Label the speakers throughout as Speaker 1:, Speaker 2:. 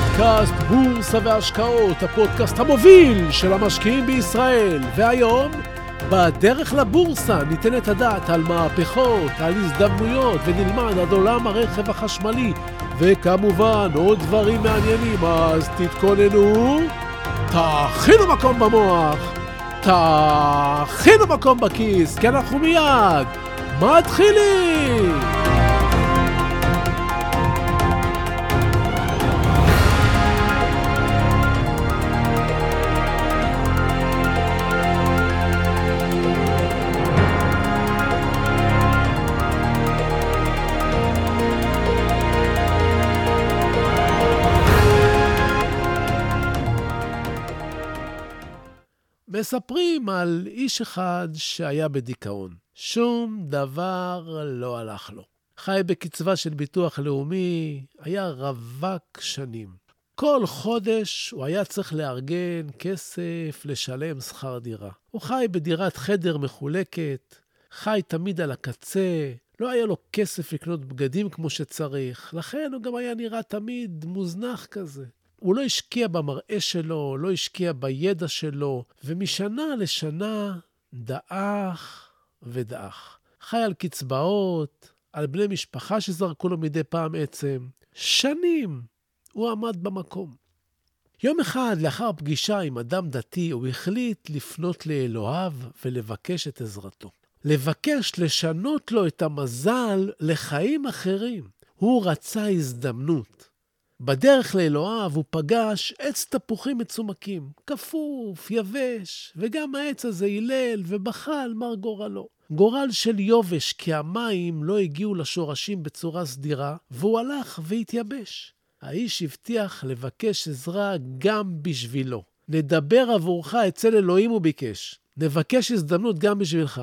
Speaker 1: פודקאסט בורסה והשקעות, הפודקאסט המוביל של המשקיעים בישראל. והיום, בדרך לבורסה ניתן את הדעת על מהפכות, על הזדמנויות, ונלמד עד עולם הרכב החשמלי, וכמובן עוד דברים מעניינים, אז תתכוננו, תכינו מקום במוח, תכינו מקום בכיס, כי אנחנו מיד מתחילים! מספרים על איש אחד שהיה בדיכאון. שום דבר לא הלך לו. חי בקצבה של ביטוח לאומי, היה רווק שנים. כל חודש הוא היה צריך לארגן כסף לשלם שכר דירה. הוא חי בדירת חדר מחולקת, חי תמיד על הקצה, לא היה לו כסף לקנות בגדים כמו שצריך, לכן הוא גם היה נראה תמיד מוזנח כזה. הוא לא השקיע במראה שלו, לא השקיע בידע שלו, ומשנה לשנה דעך ודעך. חי על קצבאות, על בני משפחה שזרקו לו מדי פעם עצם. שנים הוא עמד במקום. יום אחד, לאחר פגישה עם אדם דתי, הוא החליט לפנות לאלוהיו ולבקש את עזרתו. לבקש לשנות לו את המזל לחיים אחרים. הוא רצה הזדמנות. בדרך לאלוהיו הוא פגש עץ תפוחים מצומקים, כפוף, יבש, וגם העץ הזה הילל ובכה על מר גורלו. גורל של יובש, כי המים לא הגיעו לשורשים בצורה סדירה, והוא הלך והתייבש. האיש הבטיח לבקש עזרה גם בשבילו. נדבר עבורך אצל אלוהים, הוא ביקש. נבקש הזדמנות גם בשבילך.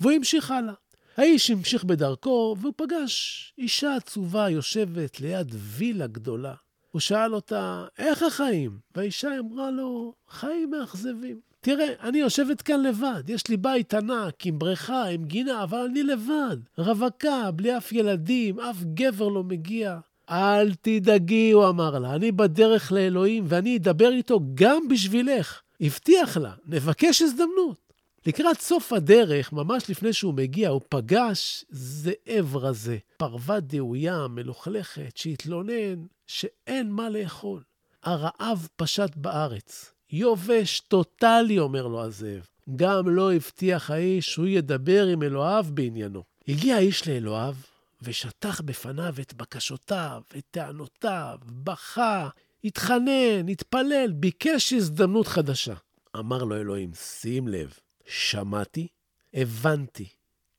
Speaker 1: והוא המשיך הלאה. האיש המשיך בדרכו, והוא פגש אישה עצובה יושבת ליד וילה גדולה. הוא שאל אותה, איך החיים? והאישה אמרה לו, חיים מאכזבים. תראה, אני יושבת כאן לבד, יש לי בית ענק, עם בריכה, עם גינה, אבל אני לבד. רווקה, בלי אף ילדים, אף גבר לא מגיע. אל תדאגי, הוא אמר לה, אני בדרך לאלוהים, ואני אדבר איתו גם בשבילך. הבטיח לה, נבקש הזדמנות. לקראת סוף הדרך, ממש לפני שהוא מגיע, הוא פגש זאב רזה, פרווה דאויה, מלוכלכת, שהתלונן שאין מה לאכול. הרעב פשט בארץ. יובש טוטאלי, אומר לו הזאב. גם לא הבטיח האיש שהוא ידבר עם אלוהיו בעניינו. הגיע האיש לאלוהיו, ושטח בפניו את בקשותיו, את טענותיו, בכה, התחנן, התפלל, ביקש הזדמנות חדשה. אמר לו אלוהים, שים לב, שמעתי, הבנתי,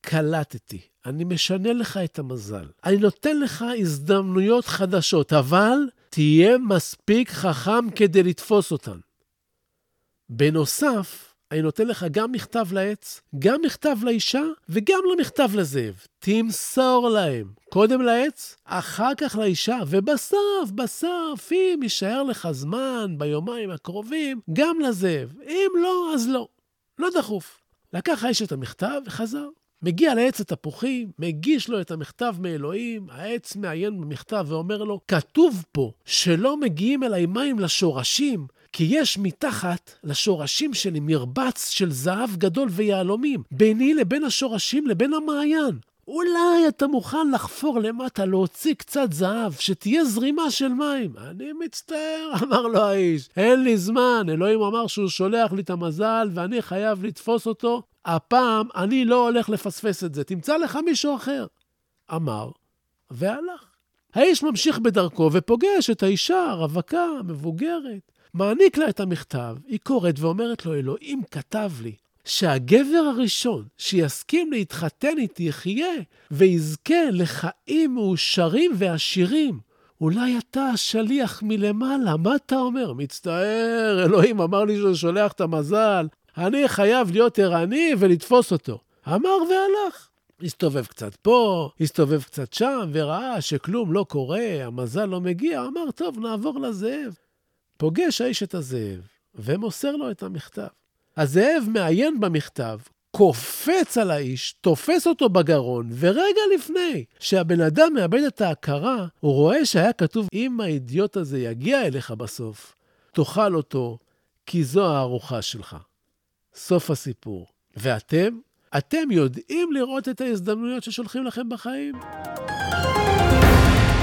Speaker 1: קלטתי. אני משנה לך את המזל. אני נותן לך הזדמנויות חדשות, אבל תהיה מספיק חכם כדי לתפוס אותן. בנוסף, אני נותן לך גם מכתב לעץ, גם מכתב לאישה וגם למכתב לזאב. תמסור להם, קודם לעץ, אחר כך לאישה, ובסוף, בסוף, אם יישאר לך זמן ביומיים הקרובים, גם לזאב. אם לא, אז לא. לא דחוף. לקח האיש את המכתב וחזר. מגיע לעץ התפוחים, מגיש לו את המכתב מאלוהים, העץ מעיין במכתב ואומר לו, כתוב פה שלא מגיעים אליי מים לשורשים, כי יש מתחת לשורשים שלי מרבץ של זהב גדול ויהלומים, ביני לבין השורשים לבין המעיין. אולי אתה מוכן לחפור למטה, להוציא קצת זהב, שתהיה זרימה של מים. אני מצטער, אמר לו האיש, אין לי זמן. אלוהים אמר שהוא שולח לי את המזל ואני חייב לתפוס אותו. הפעם אני לא הולך לפספס את זה, תמצא לך מישהו אחר. אמר, והלך. האיש ממשיך בדרכו ופוגש את האישה הרווקה, המבוגרת. מעניק לה את המכתב, היא קוראת ואומרת לו, אלוהים כתב לי שהגבר הראשון שיסכים להתחתן איתי יחיה ויזכה לחיים מאושרים ועשירים. אולי אתה השליח מלמעלה, מה אתה אומר? מצטער, אלוהים אמר לי שהוא שולח את המזל, אני חייב להיות ערני ולתפוס אותו. אמר והלך. הסתובב קצת פה, הסתובב קצת שם, וראה שכלום לא קורה, המזל לא מגיע, אמר, טוב, נעבור לזאב. פוגש האיש את הזאב, ומוסר לו את המכתב. הזאב מעיין במכתב, קופץ על האיש, תופס אותו בגרון, ורגע לפני שהבן אדם מאבד את ההכרה, הוא רואה שהיה כתוב, אם האידיוט הזה יגיע אליך בסוף, תאכל אותו, כי זו הארוחה שלך. סוף הסיפור. ואתם? אתם יודעים לראות את ההזדמנויות ששולחים לכם בחיים?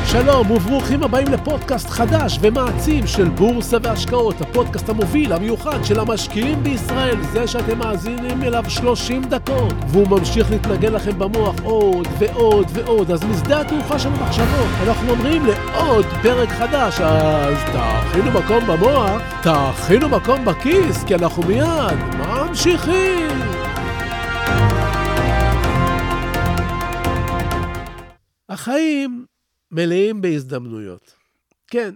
Speaker 1: שלום וברוכים הבאים לפודקאסט חדש ומעצים של בורסה והשקעות, הפודקאסט המוביל, המיוחד של המשקיעים בישראל, זה שאתם מאזינים אליו 30 דקות, והוא ממשיך להתנגן לכם במוח עוד ועוד ועוד, אז משדה התעופה של המחשבות, אנחנו אומרים לעוד פרק חדש, אז תאכינו מקום במוח, תאכינו מקום בכיס, כי אנחנו מיד ממשיכים. החיים מלאים בהזדמנויות. כן,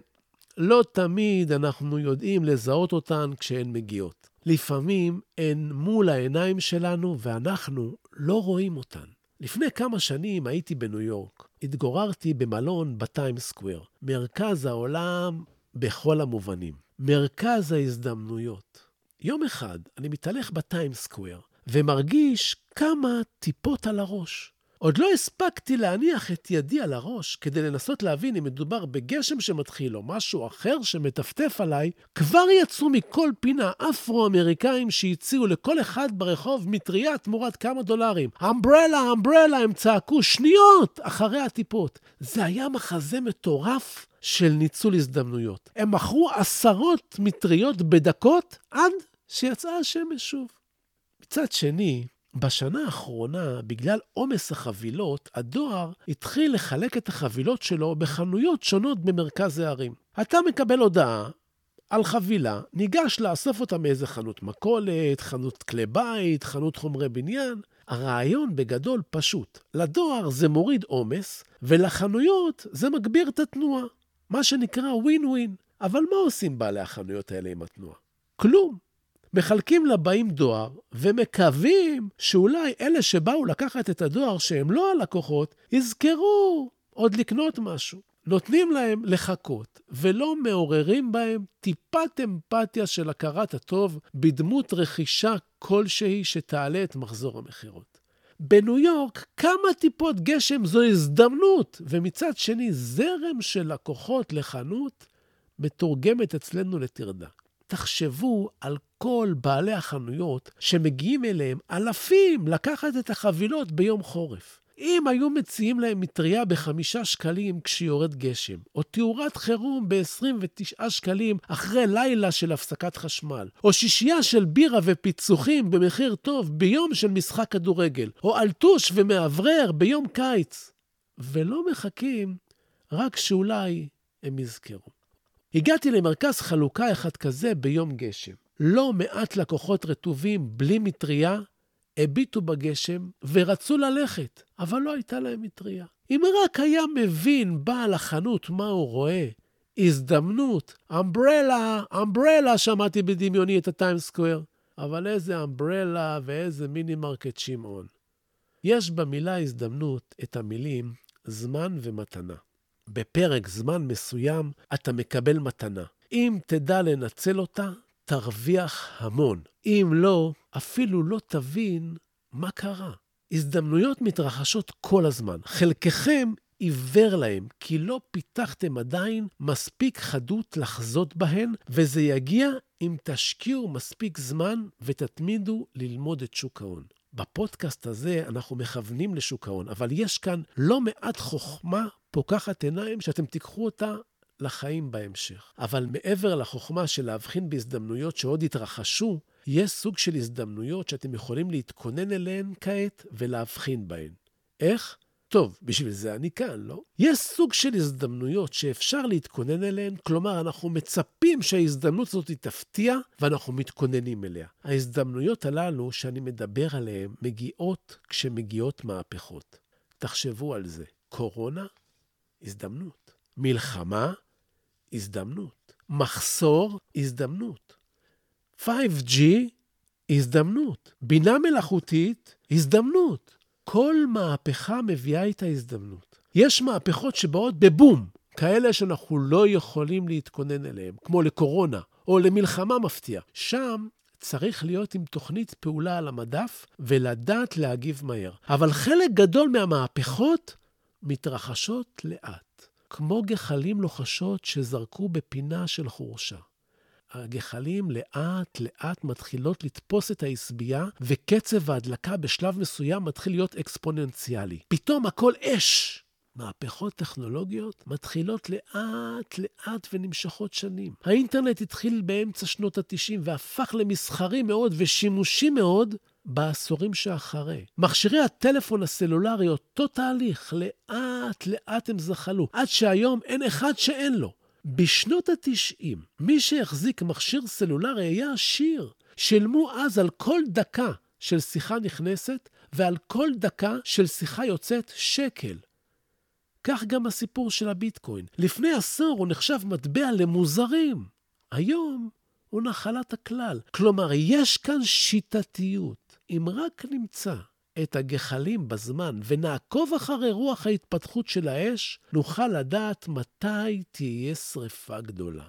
Speaker 1: לא תמיד אנחנו יודעים לזהות אותן כשהן מגיעות. לפעמים הן מול העיניים שלנו ואנחנו לא רואים אותן. לפני כמה שנים הייתי בניו יורק. התגוררתי במלון בטיים סקוויר, מרכז העולם בכל המובנים. מרכז ההזדמנויות. יום אחד אני מתהלך בטיים סקוויר ומרגיש כמה טיפות על הראש. עוד לא הספקתי להניח את ידי על הראש כדי לנסות להבין אם מדובר בגשם שמתחיל או משהו אחר שמטפטף עליי, כבר יצאו מכל פינה אפרו-אמריקאים שהציעו לכל אחד ברחוב מטריה תמורת כמה דולרים. אמברלה, אמברלה, הם צעקו שניות אחרי הטיפות. זה היה מחזה מטורף של ניצול הזדמנויות. הם מכרו עשרות מטריות בדקות עד שיצאה השמש שוב. מצד שני, בשנה האחרונה, בגלל עומס החבילות, הדואר התחיל לחלק את החבילות שלו בחנויות שונות במרכז הערים. אתה מקבל הודעה על חבילה, ניגש לאסוף אותה מאיזה חנות מכולת, חנות כלי בית, חנות חומרי בניין. הרעיון בגדול פשוט. לדואר זה מוריד עומס, ולחנויות זה מגביר את התנועה. מה שנקרא ווין ווין. אבל מה עושים בעלי החנויות האלה עם התנועה? כלום. מחלקים לבאים דואר, ומקווים שאולי אלה שבאו לקחת את הדואר שהם לא הלקוחות, יזכרו עוד לקנות משהו. נותנים להם לחכות, ולא מעוררים בהם טיפת אמפתיה של הכרת הטוב בדמות רכישה כלשהי שתעלה את מחזור המכירות. בניו יורק, כמה טיפות גשם זו הזדמנות, ומצד שני, זרם של לקוחות לחנות מתורגמת אצלנו לטרדה. תחשבו על כל בעלי החנויות שמגיעים אליהם אלפים לקחת את החבילות ביום חורף. אם היו מציעים להם מטריה בחמישה שקלים כשיורד גשם, או תאורת חירום ב-29 שקלים אחרי לילה של הפסקת חשמל, או שישייה של בירה ופיצוחים במחיר טוב ביום של משחק כדורגל, או אלטוש ומאוורר ביום קיץ, ולא מחכים רק שאולי הם יזכרו. הגעתי למרכז חלוקה אחד כזה ביום גשם. לא מעט לקוחות רטובים בלי מטריה הביטו בגשם ורצו ללכת, אבל לא הייתה להם מטריה. אם רק היה מבין בעל החנות מה הוא רואה, הזדמנות, umbrella, umbrella, שמעתי בדמיוני את ה Times Square. אבל איזה umbrella ואיזה מיני מרקט שמעון. יש במילה הזדמנות את המילים זמן ומתנה. בפרק זמן מסוים אתה מקבל מתנה. אם תדע לנצל אותה, תרוויח המון. אם לא, אפילו לא תבין מה קרה. הזדמנויות מתרחשות כל הזמן. חלקכם עיוור להם, כי לא פיתחתם עדיין מספיק חדות לחזות בהן, וזה יגיע אם תשקיעו מספיק זמן ותתמידו ללמוד את שוק ההון. בפודקאסט הזה אנחנו מכוונים לשוק ההון, אבל יש כאן לא מעט חוכמה פוקחת עיניים שאתם תיקחו אותה לחיים בהמשך. אבל מעבר לחוכמה של להבחין בהזדמנויות שעוד התרחשו, יש סוג של הזדמנויות שאתם יכולים להתכונן אליהן כעת ולהבחין בהן. איך? טוב, בשביל זה אני כאן, לא? יש סוג של הזדמנויות שאפשר להתכונן אליהן, כלומר, אנחנו מצפים שההזדמנות הזאת תפתיע, ואנחנו מתכוננים אליה. ההזדמנויות הללו שאני מדבר עליהן מגיעות כשמגיעות מהפכות. תחשבו על זה. קורונה, הזדמנות. מלחמה, הזדמנות. מחסור, הזדמנות. 5G, הזדמנות. בינה מלאכותית, הזדמנות. כל מהפכה מביאה איתה הזדמנות. יש מהפכות שבאות בבום, כאלה שאנחנו לא יכולים להתכונן אליהן, כמו לקורונה או למלחמה מפתיעה. שם צריך להיות עם תוכנית פעולה על המדף ולדעת להגיב מהר. אבל חלק גדול מהמהפכות מתרחשות לאט, כמו גחלים לוחשות שזרקו בפינה של חורשה. הגחלים לאט-לאט מתחילות לתפוס את העשבייה, וקצב ההדלקה בשלב מסוים מתחיל להיות אקספוננציאלי. פתאום הכל אש. מהפכות טכנולוגיות מתחילות לאט-לאט ונמשכות שנים. האינטרנט התחיל באמצע שנות ה-90 והפך למסחרי מאוד ושימושי מאוד בעשורים שאחרי. מכשירי הטלפון הסלולרי, אותו תהליך, לאט-לאט הם זחלו, עד שהיום אין אחד שאין לו. בשנות ה-90, מי שהחזיק מכשיר סלולרי היה עשיר. שילמו אז על כל דקה של שיחה נכנסת ועל כל דקה של שיחה יוצאת שקל. כך גם הסיפור של הביטקוין. לפני עשור הוא נחשב מטבע למוזרים. היום הוא נחלת הכלל. כלומר, יש כאן שיטתיות. אם רק נמצא את הגחלים בזמן ונעקוב אחרי רוח ההתפתחות של האש, נוכל לדעת מתי תהיה שרפה גדולה.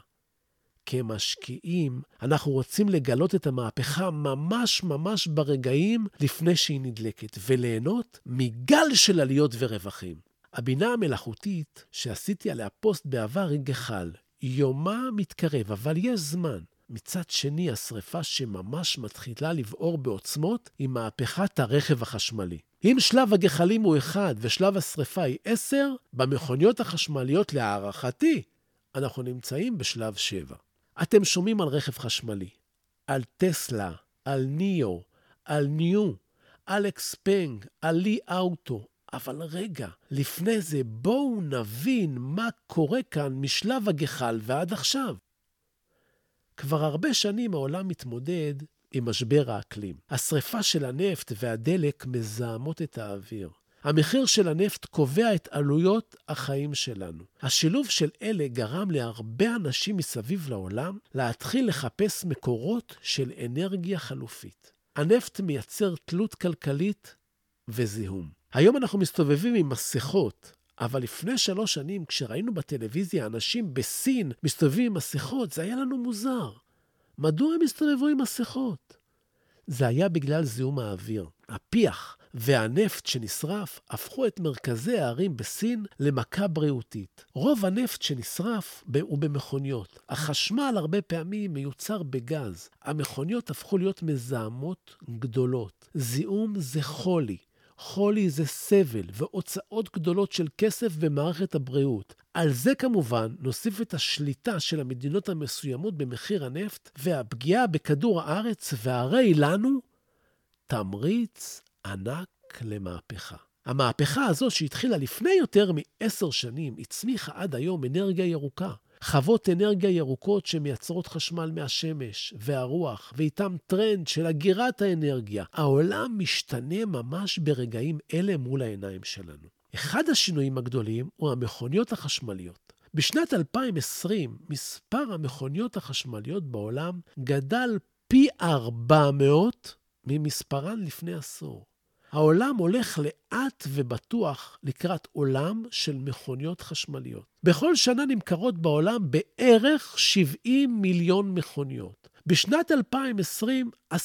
Speaker 1: כמשקיעים, אנחנו רוצים לגלות את המהפכה ממש ממש ברגעים לפני שהיא נדלקת, וליהנות מגל של עליות ורווחים. הבינה המלאכותית שעשיתי עליה פוסט בעבר היא גחל. יומה מתקרב, אבל יש זמן. מצד שני, השרפה שממש מתחילה לבעור בעוצמות היא מהפכת הרכב החשמלי. אם שלב הגחלים הוא אחד ושלב השרפה היא עשר, במכוניות החשמליות להערכתי, אנחנו נמצאים בשלב שבע. אתם שומעים על רכב חשמלי, על טסלה, על ניאו, על ניו, על אקספנג, על לי אוטו, אבל רגע, לפני זה בואו נבין מה קורה כאן משלב הגחל ועד עכשיו. כבר הרבה שנים העולם מתמודד עם משבר האקלים. השרפה של הנפט והדלק מזהמות את האוויר. המחיר של הנפט קובע את עלויות החיים שלנו. השילוב של אלה גרם להרבה אנשים מסביב לעולם להתחיל לחפש מקורות של אנרגיה חלופית. הנפט מייצר תלות כלכלית וזיהום. היום אנחנו מסתובבים עם מסכות, אבל לפני שלוש שנים, כשראינו בטלוויזיה אנשים בסין מסתובבים עם מסכות, זה היה לנו מוזר. מדוע הם הסתובבו עם מסכות? זה היה בגלל זיהום האוויר. הפיח והנפט שנשרף הפכו את מרכזי הערים בסין למכה בריאותית. רוב הנפט שנשרף הוא במכוניות. החשמל הרבה פעמים מיוצר בגז. המכוניות הפכו להיות מזהמות גדולות. זיהום זה חולי. חולי זה סבל והוצאות גדולות של כסף במערכת הבריאות. על זה כמובן נוסיף את השליטה של המדינות המסוימות במחיר הנפט והפגיעה בכדור הארץ, והרי לנו תמריץ ענק למהפכה. המהפכה הזו שהתחילה לפני יותר מעשר שנים, הצמיחה עד היום אנרגיה ירוקה. חוות אנרגיה ירוקות שמייצרות חשמל מהשמש והרוח, ואיתם טרנד של אגירת האנרגיה. העולם משתנה ממש ברגעים אלה מול העיניים שלנו. אחד השינויים הגדולים הוא המכוניות החשמליות. בשנת 2020, מספר המכוניות החשמליות בעולם גדל פי 400 ממספרן לפני עשור. העולם הולך לאט ובטוח לקראת עולם של מכוניות חשמליות. בכל שנה נמכרות בעולם בערך 70 מיליון מכוניות. בשנת 2020, 10%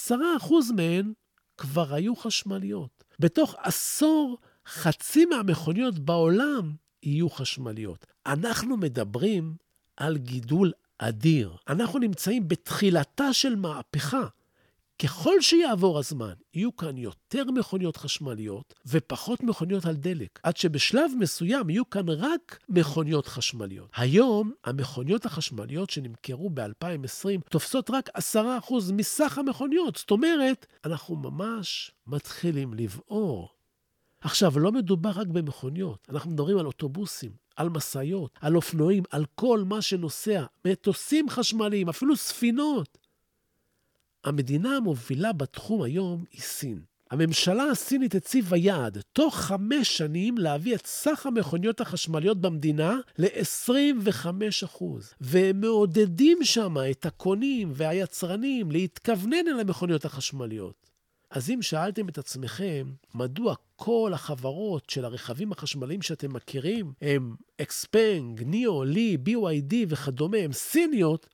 Speaker 1: מהן כבר היו חשמליות. בתוך עשור, חצי מהמכוניות בעולם יהיו חשמליות. אנחנו מדברים על גידול אדיר. אנחנו נמצאים בתחילתה של מהפכה. ככל שיעבור הזמן, יהיו כאן יותר מכוניות חשמליות ופחות מכוניות על דלק, עד שבשלב מסוים יהיו כאן רק מכוניות חשמליות. היום, המכוניות החשמליות שנמכרו ב-2020 תופסות רק 10% מסך המכוניות. זאת אומרת, אנחנו ממש מתחילים לבעור. עכשיו, לא מדובר רק במכוניות, אנחנו מדברים על אוטובוסים, על משאיות, על אופנועים, על כל מה שנוסע, מטוסים חשמליים, אפילו ספינות. המדינה המובילה בתחום היום היא סין. הממשלה הסינית הציבה יעד, תוך חמש שנים להביא את סך המכוניות החשמליות במדינה ל-25%. והם מעודדים שם את הקונים והיצרנים להתכוונן אל המכוניות החשמליות. אז אם שאלתם את עצמכם, מדוע כל החברות של הרכבים החשמליים שאתם מכירים, הם אקספנג, ניאו, לי, BYD וכדומה, הם סיניות,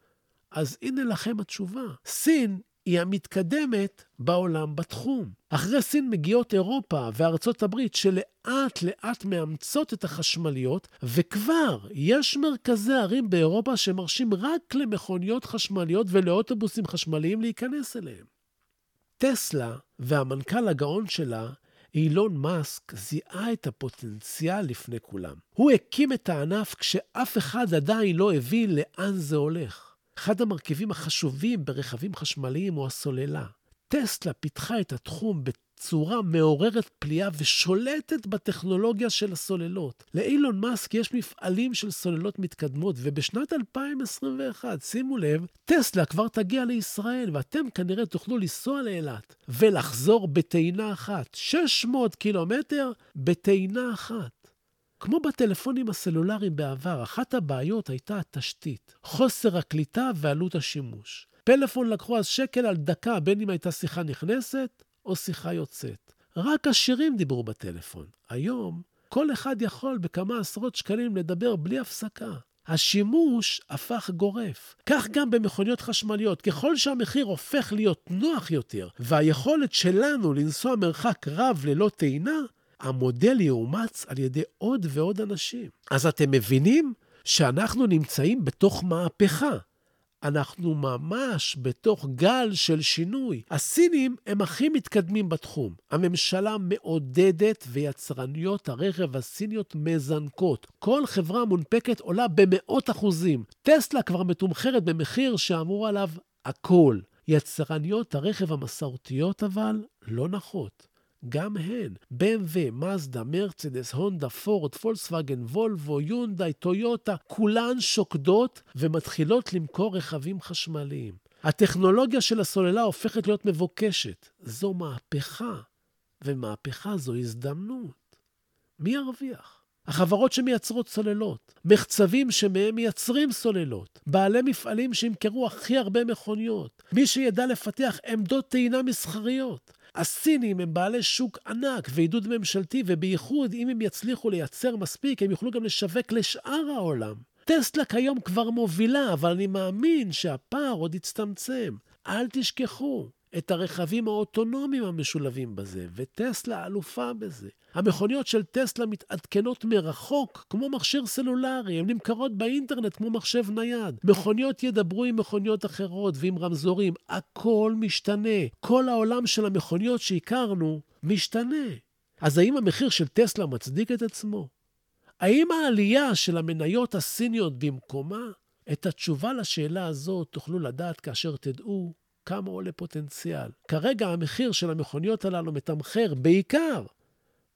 Speaker 1: אז הנה לכם התשובה. סין היא המתקדמת בעולם בתחום. אחרי סין מגיעות אירופה וארצות הברית, שלאט לאט מאמצות את החשמליות, וכבר יש מרכזי ערים באירופה שמרשים רק למכוניות חשמליות ולאוטובוסים חשמליים להיכנס אליהם. טסלה והמנכ"ל הגאון שלה, אילון מאסק, זיהה את הפוטנציאל לפני כולם. הוא הקים את הענף כשאף אחד עדיין לא הבין לאן זה הולך. אחד המרכיבים החשובים ברכבים חשמליים הוא הסוללה. טסלה פיתחה את התחום בצורה מעוררת פליאה ושולטת בטכנולוגיה של הסוללות. לאילון מאסק יש מפעלים של סוללות מתקדמות, ובשנת 2021, שימו לב, טסלה כבר תגיע לישראל, ואתם כנראה תוכלו לנסוע לאילת ולחזור בטעינה אחת. 600 קילומטר בטעינה אחת. כמו בטלפונים הסלולריים בעבר, אחת הבעיות הייתה התשתית, חוסר הקליטה ועלות השימוש. פלאפון לקחו אז שקל על דקה, בין אם הייתה שיחה נכנסת או שיחה יוצאת. רק עשירים דיברו בטלפון. היום, כל אחד יכול בכמה עשרות שקלים לדבר בלי הפסקה. השימוש הפך גורף. כך גם במכוניות חשמליות. ככל שהמחיר הופך להיות נוח יותר, והיכולת שלנו לנסוע מרחק רב ללא טעינה, המודל יאומץ על ידי עוד ועוד אנשים. אז אתם מבינים שאנחנו נמצאים בתוך מהפכה. אנחנו ממש בתוך גל של שינוי. הסינים הם הכי מתקדמים בתחום. הממשלה מעודדת ויצרניות הרכב הסיניות מזנקות. כל חברה מונפקת עולה במאות אחוזים. טסלה כבר מתומחרת במחיר שאמור עליו הכל. יצרניות הרכב המסורתיות אבל לא נחות. גם הן, BMW, מזדה, מרצדס, הונדה, פורד, פולקסווגן, וולבו, יונדאי, טויוטה, כולן שוקדות ומתחילות למכור רכבים חשמליים. הטכנולוגיה של הסוללה הופכת להיות מבוקשת. זו מהפכה, ומהפכה זו הזדמנות. מי ירוויח? החברות שמייצרות סוללות, מחצבים שמהם מייצרים סוללות, בעלי מפעלים שימכרו הכי הרבה מכוניות, מי שידע לפתח עמדות טעינה מסחריות, הסינים הם בעלי שוק ענק ועידוד ממשלתי, ובייחוד אם הם יצליחו לייצר מספיק, הם יוכלו גם לשווק לשאר העולם. טסלה כיום כבר מובילה, אבל אני מאמין שהפער עוד יצטמצם. אל תשכחו, את הרכבים האוטונומיים המשולבים בזה, וטסלה אלופה בזה. המכוניות של טסלה מתעדכנות מרחוק, כמו מכשיר סלולרי, הן נמכרות באינטרנט כמו מחשב נייד. מכוניות ידברו עם מכוניות אחרות ועם רמזורים, הכל משתנה. כל העולם של המכוניות שהכרנו משתנה. אז האם המחיר של טסלה מצדיק את עצמו? האם העלייה של המניות הסיניות במקומה? את התשובה לשאלה הזאת תוכלו לדעת כאשר תדעו כמה עולה פוטנציאל. כרגע המחיר של המכוניות הללו מתמחר בעיקר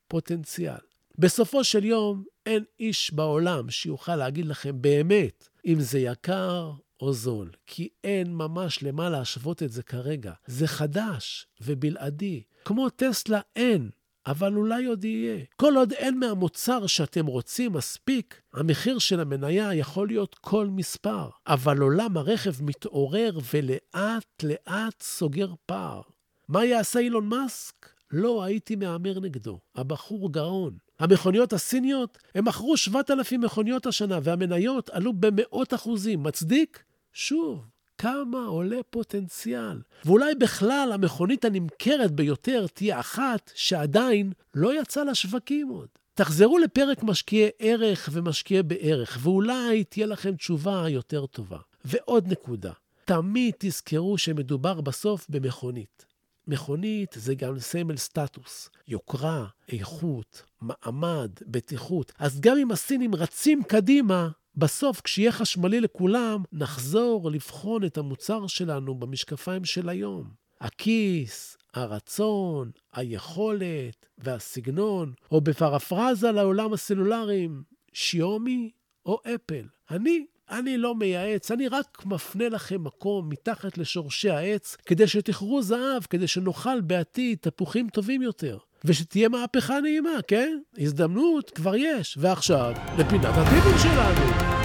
Speaker 1: פוטנציאל. בסופו של יום, אין איש בעולם שיוכל להגיד לכם באמת אם זה יקר או זול, כי אין ממש למה להשוות את זה כרגע. זה חדש ובלעדי. כמו טסלה אין אבל אולי עוד יהיה. כל עוד אין מהמוצר שאתם רוצים מספיק, המחיר של המניה יכול להיות כל מספר. אבל עולם הרכב מתעורר ולאט לאט סוגר פער. מה יעשה אילון מאסק? לא הייתי מהמר נגדו. הבחור גאון. המכוניות הסיניות, הם מכרו 7,000 מכוניות השנה, והמניות עלו במאות אחוזים. מצדיק? שוב, כמה עולה פוטנציאל. ואולי בכלל המכונית הנמכרת ביותר תהיה אחת שעדיין לא יצאה לשווקים עוד. תחזרו לפרק משקיעי ערך ומשקיעי בערך, ואולי תהיה לכם תשובה יותר טובה. ועוד נקודה, תמיד תזכרו שמדובר בסוף במכונית. מכונית זה גם סמל סטטוס, יוקרה, איכות, מעמד, בטיחות. אז גם אם הסינים רצים קדימה, בסוף, כשיהיה חשמלי לכולם, נחזור לבחון את המוצר שלנו במשקפיים של היום. הכיס, הרצון, היכולת והסגנון, או בפרפרזה לעולם הסלולריים, שיומי או אפל. אני, אני לא מייעץ, אני רק מפנה לכם מקום מתחת לשורשי העץ, כדי שתכרו זהב, כדי שנאכל בעתיד תפוחים טובים יותר. ושתהיה מהפכה נעימה, כן? הזדמנות כבר יש. ועכשיו, לפינת הטיפים שלנו.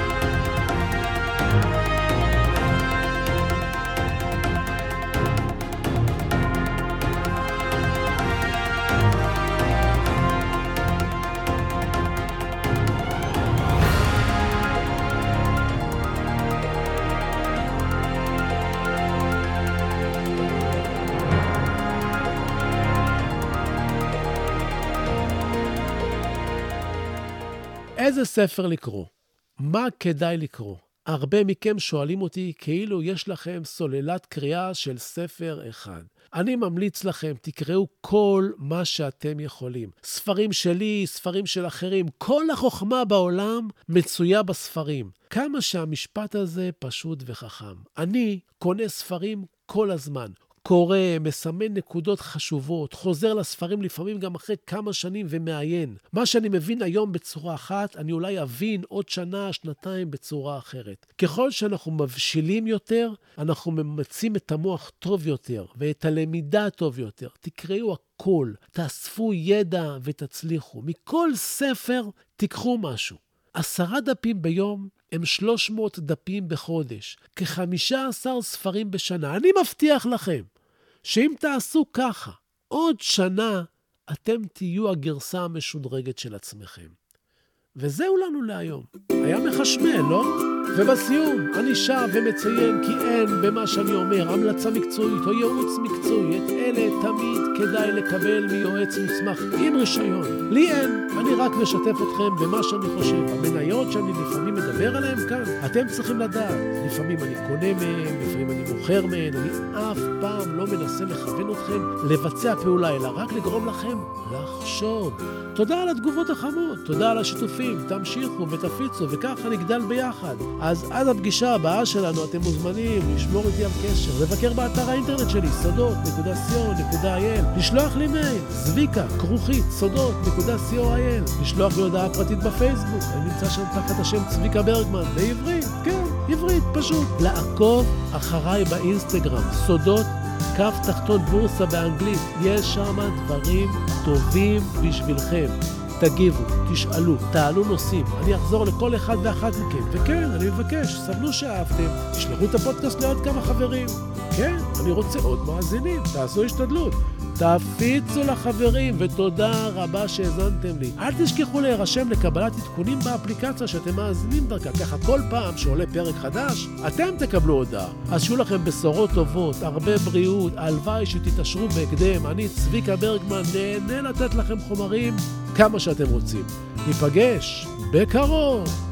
Speaker 1: איזה ספר לקרוא? מה כדאי לקרוא? הרבה מכם שואלים אותי כאילו יש לכם סוללת קריאה של ספר אחד. אני ממליץ לכם, תקראו כל מה שאתם יכולים. ספרים שלי, ספרים של אחרים, כל החוכמה בעולם מצויה בספרים. כמה שהמשפט הזה פשוט וחכם. אני קונה ספרים כל הזמן. קורא, מסמן נקודות חשובות, חוזר לספרים לפעמים גם אחרי כמה שנים ומעיין. מה שאני מבין היום בצורה אחת, אני אולי אבין עוד שנה, שנתיים בצורה אחרת. ככל שאנחנו מבשילים יותר, אנחנו ממצים את המוח טוב יותר ואת הלמידה טוב יותר. תקראו הכל, תאספו ידע ותצליחו. מכל ספר תיקחו משהו. עשרה דפים ביום הם 300 דפים בחודש, כ-15 ספרים בשנה. אני מבטיח לכם שאם תעשו ככה, עוד שנה אתם תהיו הגרסה המשודרגת של עצמכם. וזהו לנו להיום. היה מחשמל, לא? ובסיום, אני שב ומציין כי אין במה שאני אומר המלצה מקצועית או ייעוץ מקצועי. את אלה תמיד כדאי לקבל מיועץ מוסמך עם רישיון. לי אין, אני רק משתף אתכם במה שאני חושב. המניות שאני לפעמים מדבר עליהן כאן, אתם צריכים לדעת. לפעמים אני קונה מהן, לפעמים אני מוכר מהן, אני אף פעם לא מנסה לכוון אתכם לבצע פעולה, אלא רק לגרום לכם לחשוב. תודה על התגובות החמות, תודה על השיתופים, תמשיכו ותפיצו, וככה נגדל ביחד. אז עד הפגישה הבאה שלנו אתם מוזמנים לשמור איתי על קשר, לבקר באתר האינטרנט שלי, סודות.co.il, לשלוח לי מייל, זביקה, כרוכית, סודות.co.il, לשלוח לי הודעה פרטית בפייסבוק, אני נמצא שם תחת השם צביקה ברגמן, בעברית, כן, עברית, פשוט. לעקוב אחריי באינסטגרם, סודות. קו תחתון בורסה באנגלית, יש שם דברים טובים בשבילכם. תגיבו, תשאלו, תעלו נושאים. אני אחזור לכל אחד ואחת מכם. וכן, אני מבקש, סבלו שאהבתם, תשלחו את הפודקאסט לעוד כמה חברים. כן, אני רוצה עוד מאזינים, תעשו השתדלות. תפיצו לחברים, ותודה רבה שהאזנתם לי. אל תשכחו להירשם לקבלת עדכונים באפליקציה שאתם מאזינים דרכה, ככה כל פעם שעולה פרק חדש, אתם תקבלו הודעה. אז שיהיו לכם בשורות טובות, הרבה בריאות, הלוואי שתתעשרו בהקדם. אני צביקה ברגמן, נהנה לתת לכם חומרים כמה שאתם רוצים. ניפגש בקרוב.